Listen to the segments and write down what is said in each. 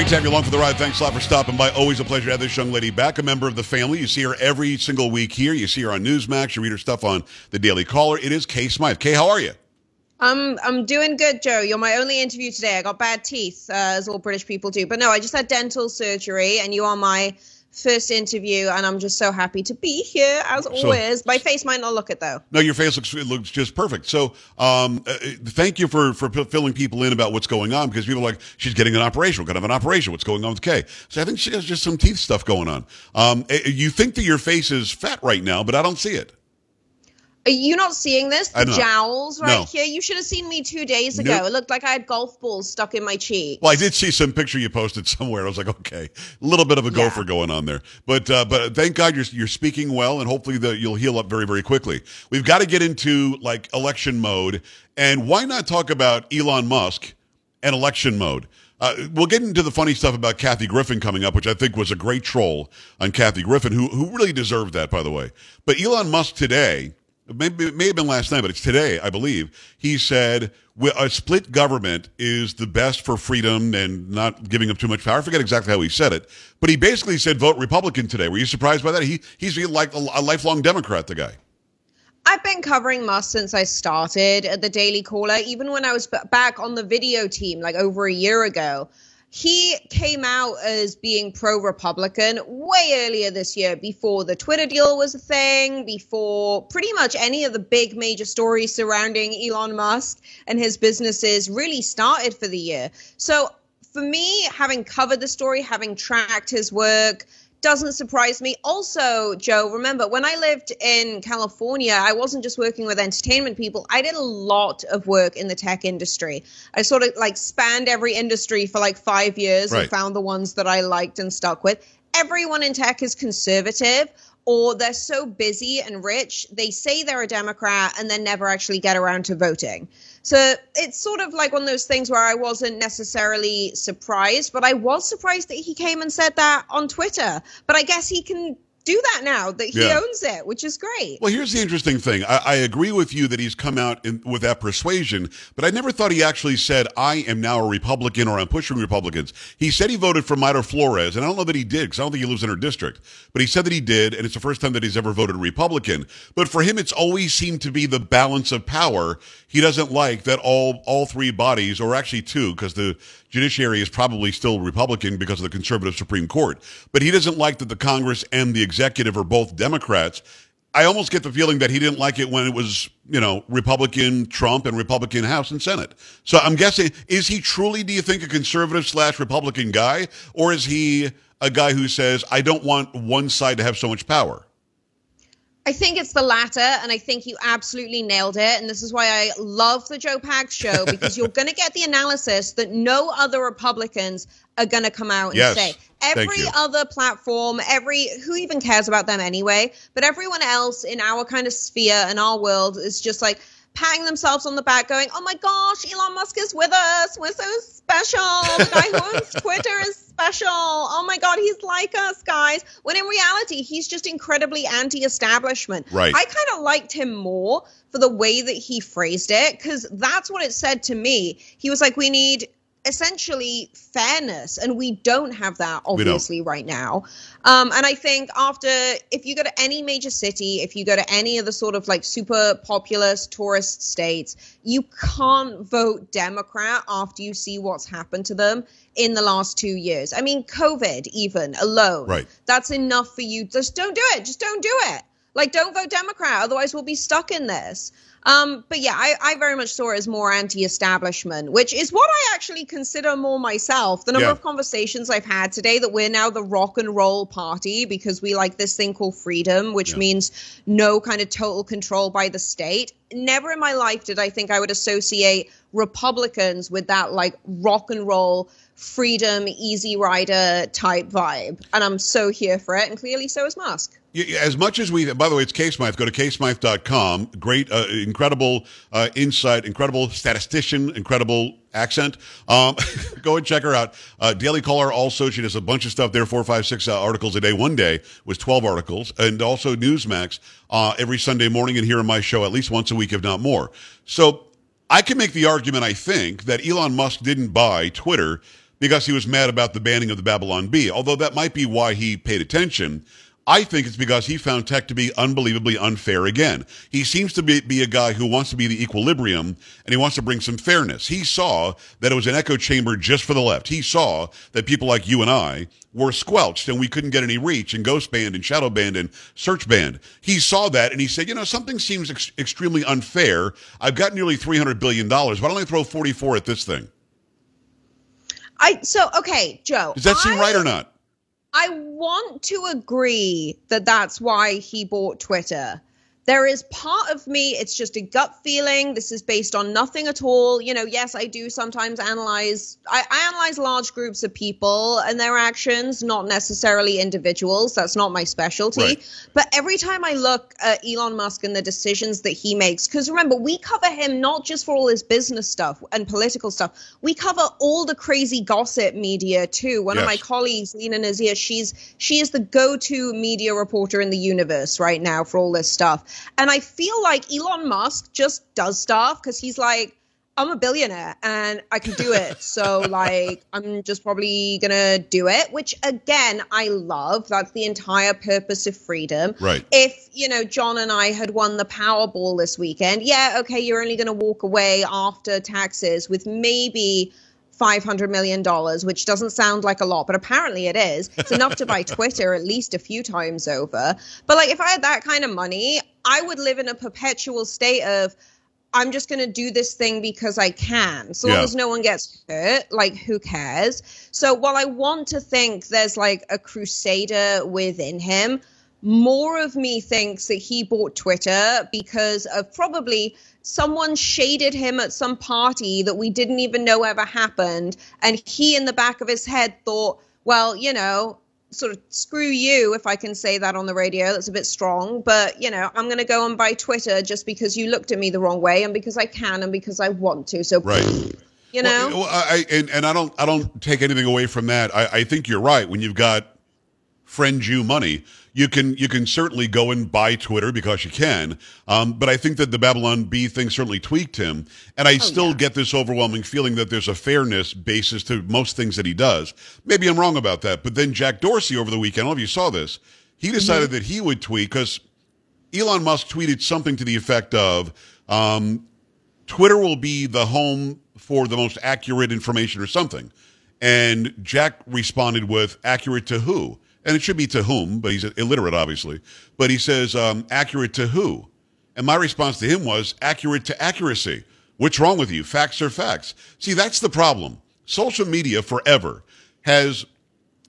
Great to have you along for the ride. Thanks a lot for stopping by. Always a pleasure to have this young lady back, a member of the family. You see her every single week here. You see her on Newsmax. You read her stuff on the Daily Caller. It is Kay Smythe. Kay, how are you? I'm I'm doing good, Joe. You're my only interview today. I got bad teeth, uh, as all British people do. But no, I just had dental surgery, and you are my first interview, and I'm just so happy to be here as so, always. My face might not look it though. No, your face looks looks just perfect. So, um, uh, thank you for for filling people in about what's going on because people are like she's getting an operation. We're gonna have an operation. What's going on with Kay? So I think she has just some teeth stuff going on. Um, eh, you think that your face is fat right now, but I don't see it. Are you not seeing this? The jowls right no. here. You should have seen me two days ago. Nope. It looked like I had golf balls stuck in my cheek. Well, I did see some picture you posted somewhere. I was like, okay, a little bit of a gopher yeah. going on there. But uh, but thank God you're you're speaking well, and hopefully the, you'll heal up very very quickly. We've got to get into like election mode, and why not talk about Elon Musk and election mode? Uh, we'll get into the funny stuff about Kathy Griffin coming up, which I think was a great troll on Kathy Griffin, who who really deserved that, by the way. But Elon Musk today maybe it may have been last night, but it's today, I believe. He said a split government is the best for freedom and not giving up too much power. I forget exactly how he said it, but he basically said vote Republican today. Were you surprised by that? He he's like a lifelong Democrat, the guy. I've been covering Musk since I started at the Daily Caller, even when I was back on the video team like over a year ago he came out as being pro Republican way earlier this year, before the Twitter deal was a thing, before pretty much any of the big major stories surrounding Elon Musk and his businesses really started for the year. So, for me, having covered the story, having tracked his work, doesn't surprise me. Also, Joe, remember when I lived in California, I wasn't just working with entertainment people. I did a lot of work in the tech industry. I sort of like spanned every industry for like five years right. and found the ones that I liked and stuck with. Everyone in tech is conservative or they're so busy and rich, they say they're a Democrat and then never actually get around to voting. So it's sort of like one of those things where I wasn't necessarily surprised, but I was surprised that he came and said that on Twitter. But I guess he can do that now that he yeah. owns it, which is great. Well, here's the interesting thing. I, I agree with you that he's come out in, with that persuasion, but I never thought he actually said, I am now a Republican or I'm pushing Republicans. He said he voted for Mayra Flores, and I don't know that he did because I don't think he lives in her district, but he said that he did, and it's the first time that he's ever voted Republican. But for him, it's always seemed to be the balance of power. He doesn't like that all, all three bodies, or actually two, because the judiciary is probably still Republican because of the conservative Supreme Court. But he doesn't like that the Congress and the executive are both Democrats. I almost get the feeling that he didn't like it when it was, you know, Republican Trump and Republican House and Senate. So I'm guessing, is he truly, do you think, a conservative slash Republican guy? Or is he a guy who says, I don't want one side to have so much power? I think it's the latter, and I think you absolutely nailed it. And this is why I love the Joe Pags show because you're going to get the analysis that no other Republicans are going to come out and yes. say. Every other platform, every who even cares about them anyway, but everyone else in our kind of sphere and our world is just like patting themselves on the back, going, "Oh my gosh, Elon Musk is with us. We're so special. The guy who owns Twitter is special. Oh my God, he's like us, guys." When in reality, he's just incredibly anti-establishment. Right. I kind of liked him more for the way that he phrased it because that's what it said to me. He was like, "We need essentially fairness and we don't have that obviously right now. Um, and i think after if you go to any major city if you go to any of the sort of like super populous tourist states you can't vote democrat after you see what's happened to them in the last two years. I mean covid even alone. Right. That's enough for you. Just don't do it. Just don't do it Like, don't vote Democrat, otherwise we'll be stuck in this. Um, but yeah, I, I, very much saw it as more anti-establishment, which is what I actually consider more myself. The number yeah. of conversations I've had today that we're now the rock and roll party because we like this thing called freedom, which yeah. means no kind of total control by the state. Never in my life did I think I would associate Republicans with that like rock and roll freedom, easy rider type vibe. And I'm so here for it. And clearly so is Musk. As much as we, by the way, it's Kay Smythe. Go to kaysmythe.com. Great, uh, incredible uh, insight, incredible statistician, incredible accent. Um, go and check her out. Uh, Daily Caller also, she does a bunch of stuff there, four, five, six uh, articles a day. One day was 12 articles. And also Newsmax uh, every Sunday morning and here on my show at least once a week, if not more. So I can make the argument, I think, that Elon Musk didn't buy Twitter because he was mad about the banning of the Babylon Bee, although that might be why he paid attention. I think it's because he found tech to be unbelievably unfair again. He seems to be, be, a guy who wants to be the equilibrium and he wants to bring some fairness. He saw that it was an echo chamber just for the left. He saw that people like you and I were squelched and we couldn't get any reach and ghost banned and shadow banned and search banned. He saw that and he said, you know, something seems ex- extremely unfair. I've got nearly $300 billion. Why don't I throw 44 at this thing? I so okay, Joe. Does that seem I, right or not? I want to agree that that's why he bought Twitter there is part of me it's just a gut feeling. This is based on nothing at all. You know yes i do sometimes analyze I, I, analyze large groups of people and their actions not necessarily individuals. That's not my specialty. Right. but every time i look at elon musk and the decisions that he makes because remember we cover him not just for all his business stuff and political stuff. We cover all the crazy gossip media too. One yes. of my colleagues lena nazir she's she is the go-to media reporter in the universe right now for all this stuff and I feel like Elon Musk just does stuff because he's like, I'm a billionaire and I can do it. So like I'm just probably gonna do it, which again I love. That's the entire purpose of freedom. Right. If, you know, John and I had won the Powerball this weekend, yeah, okay, you're only gonna walk away after taxes with maybe $500 million, which doesn't sound like a lot, but apparently it is. It's enough to buy Twitter at least a few times over. But like, if I had that kind of money, I would live in a perpetual state of, I'm just going to do this thing because I can. So yeah. long as no one gets hurt, like who cares? So while I want to think there's like a crusader within him, more of me thinks that he bought Twitter because of probably someone shaded him at some party that we didn't even know ever happened. And he, in the back of his head, thought, well, you know, sort of screw you if I can say that on the radio. That's a bit strong, but you know, I'm going to go and buy Twitter just because you looked at me the wrong way and because I can and because I want to. So, right. You know, well, I, and, and I don't, I don't take anything away from that. I, I think you're right. When you've got friend you money, you can you can certainly go and buy Twitter because you can. Um, but I think that the Babylon Bee thing certainly tweaked him, and I oh, still yeah. get this overwhelming feeling that there's a fairness basis to most things that he does. Maybe I'm wrong about that, but then Jack Dorsey over the weekend, I don't know if you saw this, he mm-hmm. decided mm-hmm. that he would tweet because Elon Musk tweeted something to the effect of. Um, Twitter will be the home for the most accurate information or something. And Jack responded with, accurate to who? And it should be to whom, but he's illiterate, obviously. But he says, um, accurate to who? And my response to him was, accurate to accuracy. What's wrong with you? Facts are facts. See, that's the problem. Social media forever has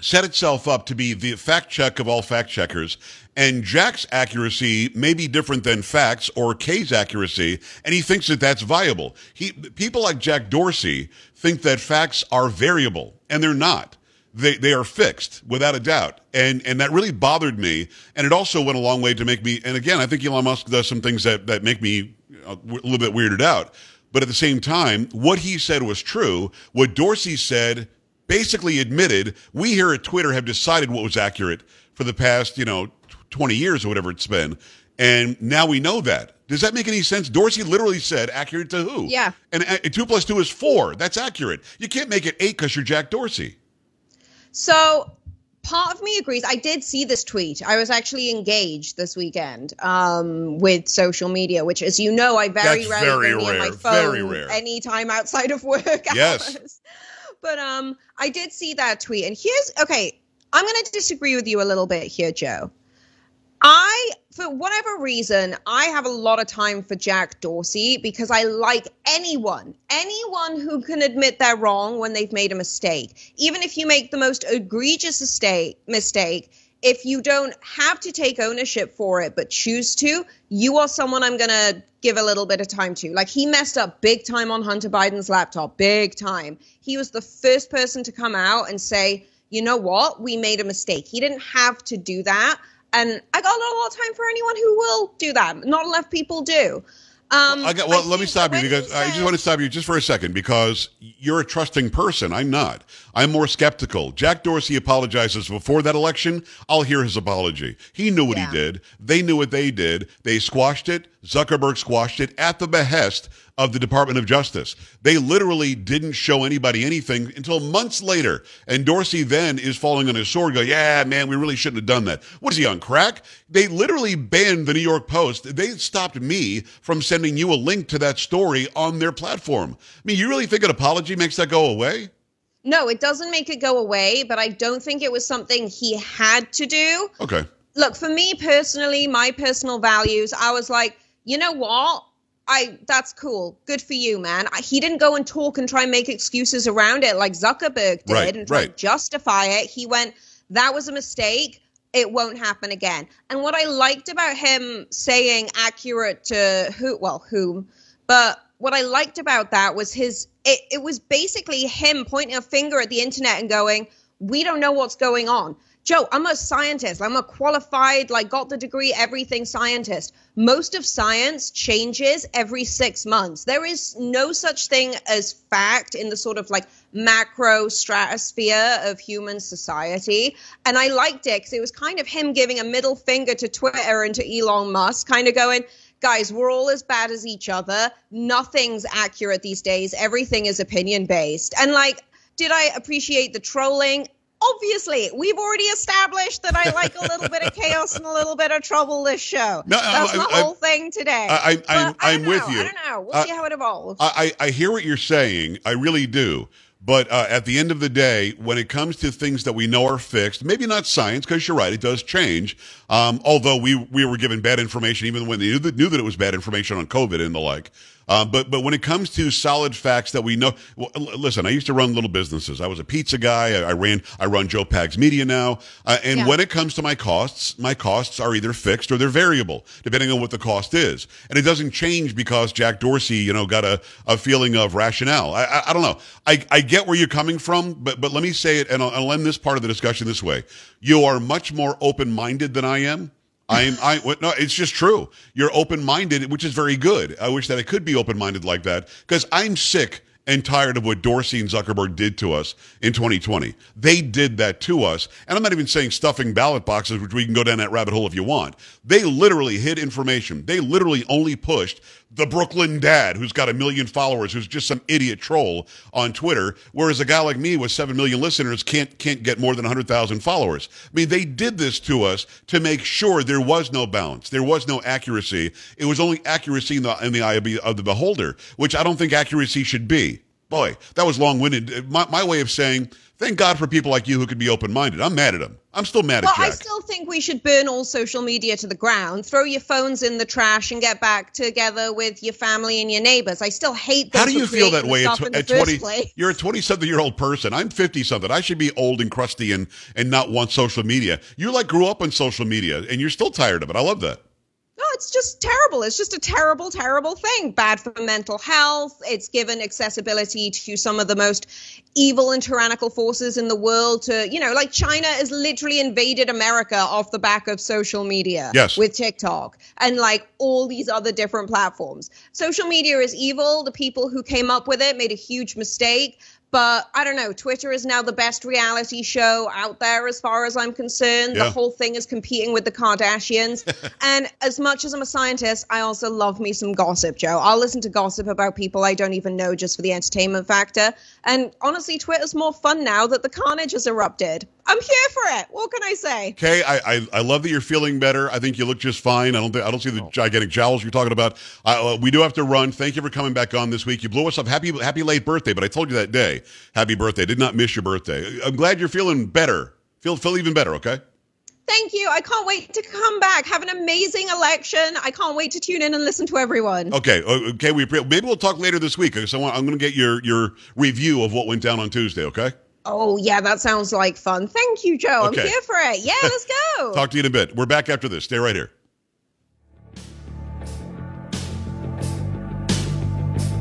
set itself up to be the fact check of all fact checkers. And Jack's accuracy may be different than facts or Kay's accuracy, and he thinks that that's viable. He, people like Jack Dorsey think that facts are variable, and they're not they they are fixed without a doubt, and and that really bothered me. And it also went a long way to make me. And again, I think Elon Musk does some things that that make me uh, a little bit weirded out. But at the same time, what he said was true. What Dorsey said basically admitted we here at Twitter have decided what was accurate for the past you know 20 years or whatever it's been, and now we know that. Does that make any sense? Dorsey literally said accurate to who? Yeah. And, and two plus two is four. That's accurate. You can't make it eight because you're Jack Dorsey. So part of me agrees. I did see this tweet. I was actually engaged this weekend um, with social media, which, as you know, I very That's rarely very rare. on my phone anytime outside of work yes. hours. But um, I did see that tweet, and here's okay. I'm going to disagree with you a little bit here, Joe. I, for whatever reason, I have a lot of time for Jack Dorsey because I like anyone, anyone who can admit they're wrong when they've made a mistake. Even if you make the most egregious mistake, if you don't have to take ownership for it but choose to, you are someone I'm going to give a little bit of time to. Like he messed up big time on Hunter Biden's laptop, big time. He was the first person to come out and say, you know what, we made a mistake. He didn't have to do that. And I got a lot of time for anyone who will do that. Not enough people do. Um, I got, well, I let me stop you because I just want to stop you just for a second because you're a trusting person. I'm not. I'm more skeptical. Jack Dorsey apologizes before that election. I'll hear his apology. He knew what yeah. he did. They knew what they did. They squashed it. Zuckerberg squashed it at the behest of the Department of Justice. They literally didn't show anybody anything until months later. And Dorsey then is falling on his sword, go, yeah, man, we really shouldn't have done that. What is he on crack? They literally banned the New York Post. They stopped me from sending you a link to that story on their platform. I mean, you really think an apology makes that go away? No, it doesn't make it go away, but I don't think it was something he had to do. Okay. Look, for me personally, my personal values, I was like, you know what? I that's cool. Good for you, man. I, he didn't go and talk and try and make excuses around it like Zuckerberg did right, and try right. to justify it. He went, "That was a mistake. It won't happen again." And what I liked about him saying accurate to who, well, whom, but what I liked about that was his. It, it was basically him pointing a finger at the internet and going, "We don't know what's going on." Joe, I'm a scientist. I'm a qualified, like, got the degree, everything scientist. Most of science changes every six months. There is no such thing as fact in the sort of like macro stratosphere of human society. And I liked it because it was kind of him giving a middle finger to Twitter and to Elon Musk, kind of going, guys, we're all as bad as each other. Nothing's accurate these days. Everything is opinion based. And like, did I appreciate the trolling? Obviously we've already established that I like a little bit of chaos and a little bit of trouble this show. No, That's I, the I, whole I, thing today. I, am I'm with you. I don't know. We'll uh, see how it evolves. I, I hear what you're saying. I really do. But uh, at the end of the day, when it comes to things that we know are fixed, maybe not science, because you're right, it does change. Um, although we we were given bad information even when they knew that, knew that it was bad information on COVID and the like. Uh, but but when it comes to solid facts that we know, well, listen, I used to run little businesses. I was a pizza guy. I, I ran I run Joe Pags Media now. Uh, and yeah. when it comes to my costs, my costs are either fixed or they're variable, depending on what the cost is. And it doesn't change because Jack Dorsey, you know, got a, a feeling of rationale. I, I, I don't know. I, I get where you're coming from, but but let me say it, and I'll, I'll end this part of the discussion this way. You are much more open minded than I am. I'm I no, it's just true. You're open minded, which is very good. I wish that I could be open minded like that because I'm sick and tired of what Dorsey and Zuckerberg did to us in 2020. They did that to us. And I'm not even saying stuffing ballot boxes, which we can go down that rabbit hole if you want. They literally hid information. They literally only pushed the Brooklyn dad who's got a million followers, who's just some idiot troll on Twitter, whereas a guy like me with 7 million listeners can't, can't get more than 100,000 followers. I mean, they did this to us to make sure there was no balance. There was no accuracy. It was only accuracy in the, in the eye of the beholder, which I don't think accuracy should be. Boy, that was long winded. My, my way of saying, thank God for people like you who can be open minded. I'm mad at them. I'm still mad well, at Jack. I still think we should burn all social media to the ground, throw your phones in the trash, and get back together with your family and your neighbors. I still hate. That. How do you feel that way at, at twenty? You're a twenty-something year old person. I'm fifty-something. I should be old and crusty and and not want social media. You like grew up on social media, and you're still tired of it. I love that. It's just terrible. It's just a terrible, terrible thing. Bad for mental health. It's given accessibility to some of the most evil and tyrannical forces in the world to, you know, like China has literally invaded America off the back of social media yes. with TikTok and like all these other different platforms. Social media is evil. The people who came up with it made a huge mistake. But I don't know. Twitter is now the best reality show out there, as far as I'm concerned. Yeah. The whole thing is competing with the Kardashians. and as much as I'm a scientist, I also love me some gossip, Joe. I'll listen to gossip about people I don't even know just for the entertainment factor. And honestly, Twitter's more fun now that the carnage has erupted. I'm here for it. What can I say? Okay, I, I, I love that you're feeling better. I think you look just fine. I don't think I don't see the oh. gigantic jowls you're talking about. Uh, we do have to run. Thank you for coming back on this week. You blew us up. Happy happy late birthday. But I told you that day. Happy birthday. Did not miss your birthday. I'm glad you're feeling better. Feel feel even better. Okay. Thank you. I can't wait to come back. Have an amazing election. I can't wait to tune in and listen to everyone. Okay, okay. We maybe we'll talk later this week. So I'm going to get your your review of what went down on Tuesday. Okay. Oh yeah, that sounds like fun. Thank you, Joe. Okay. I'm here for it. Yeah, let's go. talk to you in a bit. We're back after this. Stay right here.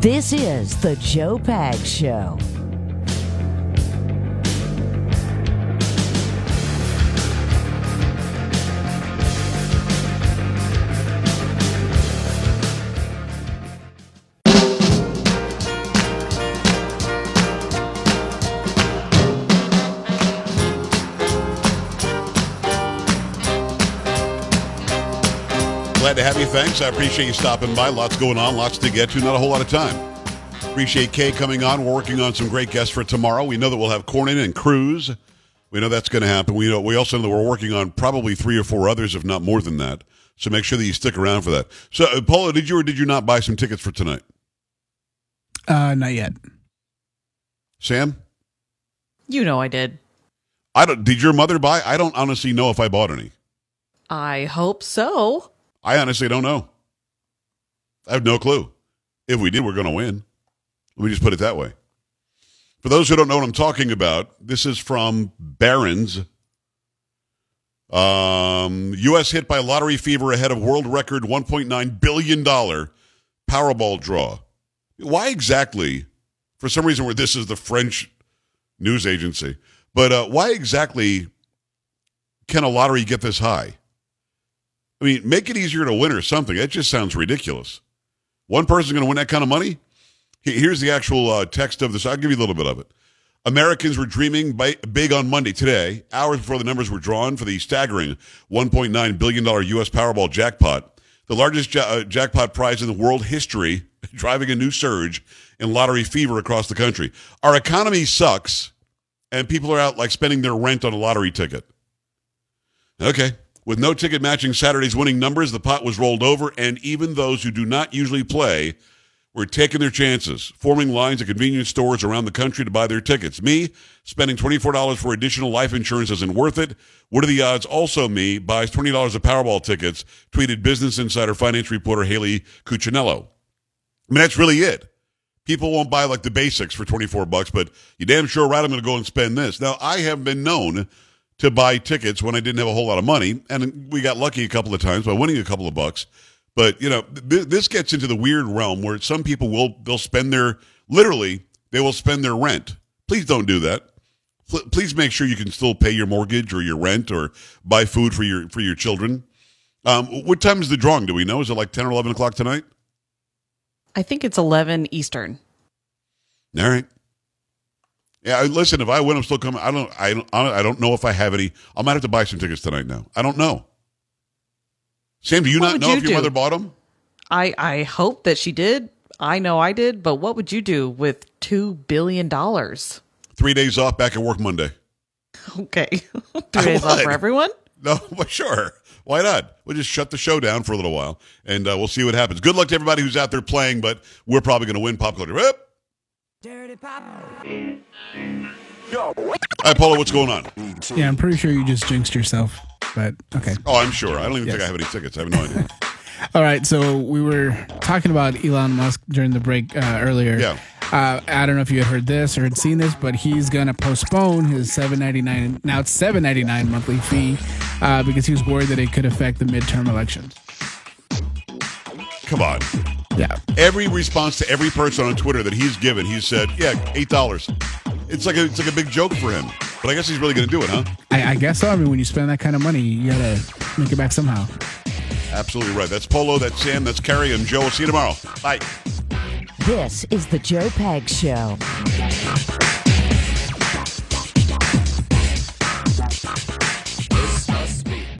This is the Joe Pags Show. Glad to have you. Thanks. I appreciate you stopping by. Lots going on, lots to get to, not a whole lot of time. Appreciate Kay coming on. We're working on some great guests for tomorrow. We know that we'll have Cornyn and Cruz. We know that's going to happen. We know we also know that we're working on probably three or four others, if not more than that. So make sure that you stick around for that. So, uh, Paula, did you or did you not buy some tickets for tonight? Uh, not yet. Sam, you know I did. I don't. Did your mother buy? I don't honestly know if I bought any. I hope so. I honestly don't know. I have no clue. If we did, we're going to win. Let me just put it that way. For those who don't know what I'm talking about, this is from Barron's. Um, U.S. hit by lottery fever ahead of world record $1.9 billion Powerball draw. Why exactly? For some reason, where this is the French news agency, but uh, why exactly can a lottery get this high? I mean, make it easier to win or something. That just sounds ridiculous. One person's going to win that kind of money? Here's the actual uh, text of this. I'll give you a little bit of it. Americans were dreaming big on Monday today, hours before the numbers were drawn for the staggering $1.9 billion U.S. Powerball jackpot, the largest ja- uh, jackpot prize in the world history, driving a new surge in lottery fever across the country. Our economy sucks, and people are out like spending their rent on a lottery ticket. Okay, with no ticket matching Saturday's winning numbers, the pot was rolled over, and even those who do not usually play were taking their chances, forming lines at convenience stores around the country to buy their tickets. Me, spending $24 for additional life insurance isn't worth it. What are the odds? Also, me buys $20 of Powerball tickets, tweeted Business Insider finance reporter Hayley Cuccinello. I mean, that's really it. People won't buy like the basics for 24 bucks, but you damn sure right I'm going to go and spend this. Now, I have been known to buy tickets when I didn't have a whole lot of money, and we got lucky a couple of times by winning a couple of bucks. But you know, th- this gets into the weird realm where some people will they'll spend their literally they will spend their rent. Please don't do that. P- please make sure you can still pay your mortgage or your rent or buy food for your for your children. Um, what time is the drawing? Do we know? Is it like ten or eleven o'clock tonight? I think it's eleven Eastern. All right. Yeah, listen. If I win, I'm still coming. I don't. I don't. I don't know if I have any. I might have to buy some tickets tonight. Now I don't know. Sam, do you what not know you if your do? mother bought them? I I hope that she did. I know I did. But what would you do with two billion dollars? Three days off, back at work Monday. Okay, three days off for everyone. No, but sure. Why not? We'll just shut the show down for a little while, and uh, we'll see what happens. Good luck to everybody who's out there playing, but we're probably going to win pop culture. Rip. Dirty Pop. Hi, Paula, what's going on? Yeah, I'm pretty sure you just jinxed yourself, but okay. Oh, I'm sure. I don't even yes. think I have any tickets. I have no idea. All right, so we were talking about Elon Musk during the break uh, earlier. Yeah. Uh, I don't know if you had heard this or had seen this, but he's gonna postpone his seven ninety nine now it's seven ninety nine monthly fee uh, because he was worried that it could affect the midterm elections. Come on. Yeah. Every response to every person on Twitter that he's given, he said, "Yeah, eight dollars." It's like a, it's like a big joke for him. But I guess he's really going to do it, huh? I, I guess so. I mean, when you spend that kind of money, you got to make it back somehow. Absolutely right. That's Paula. That's Sam. That's Carrie and Joe. We'll see you tomorrow. Bye. This is the Joe Pags Show.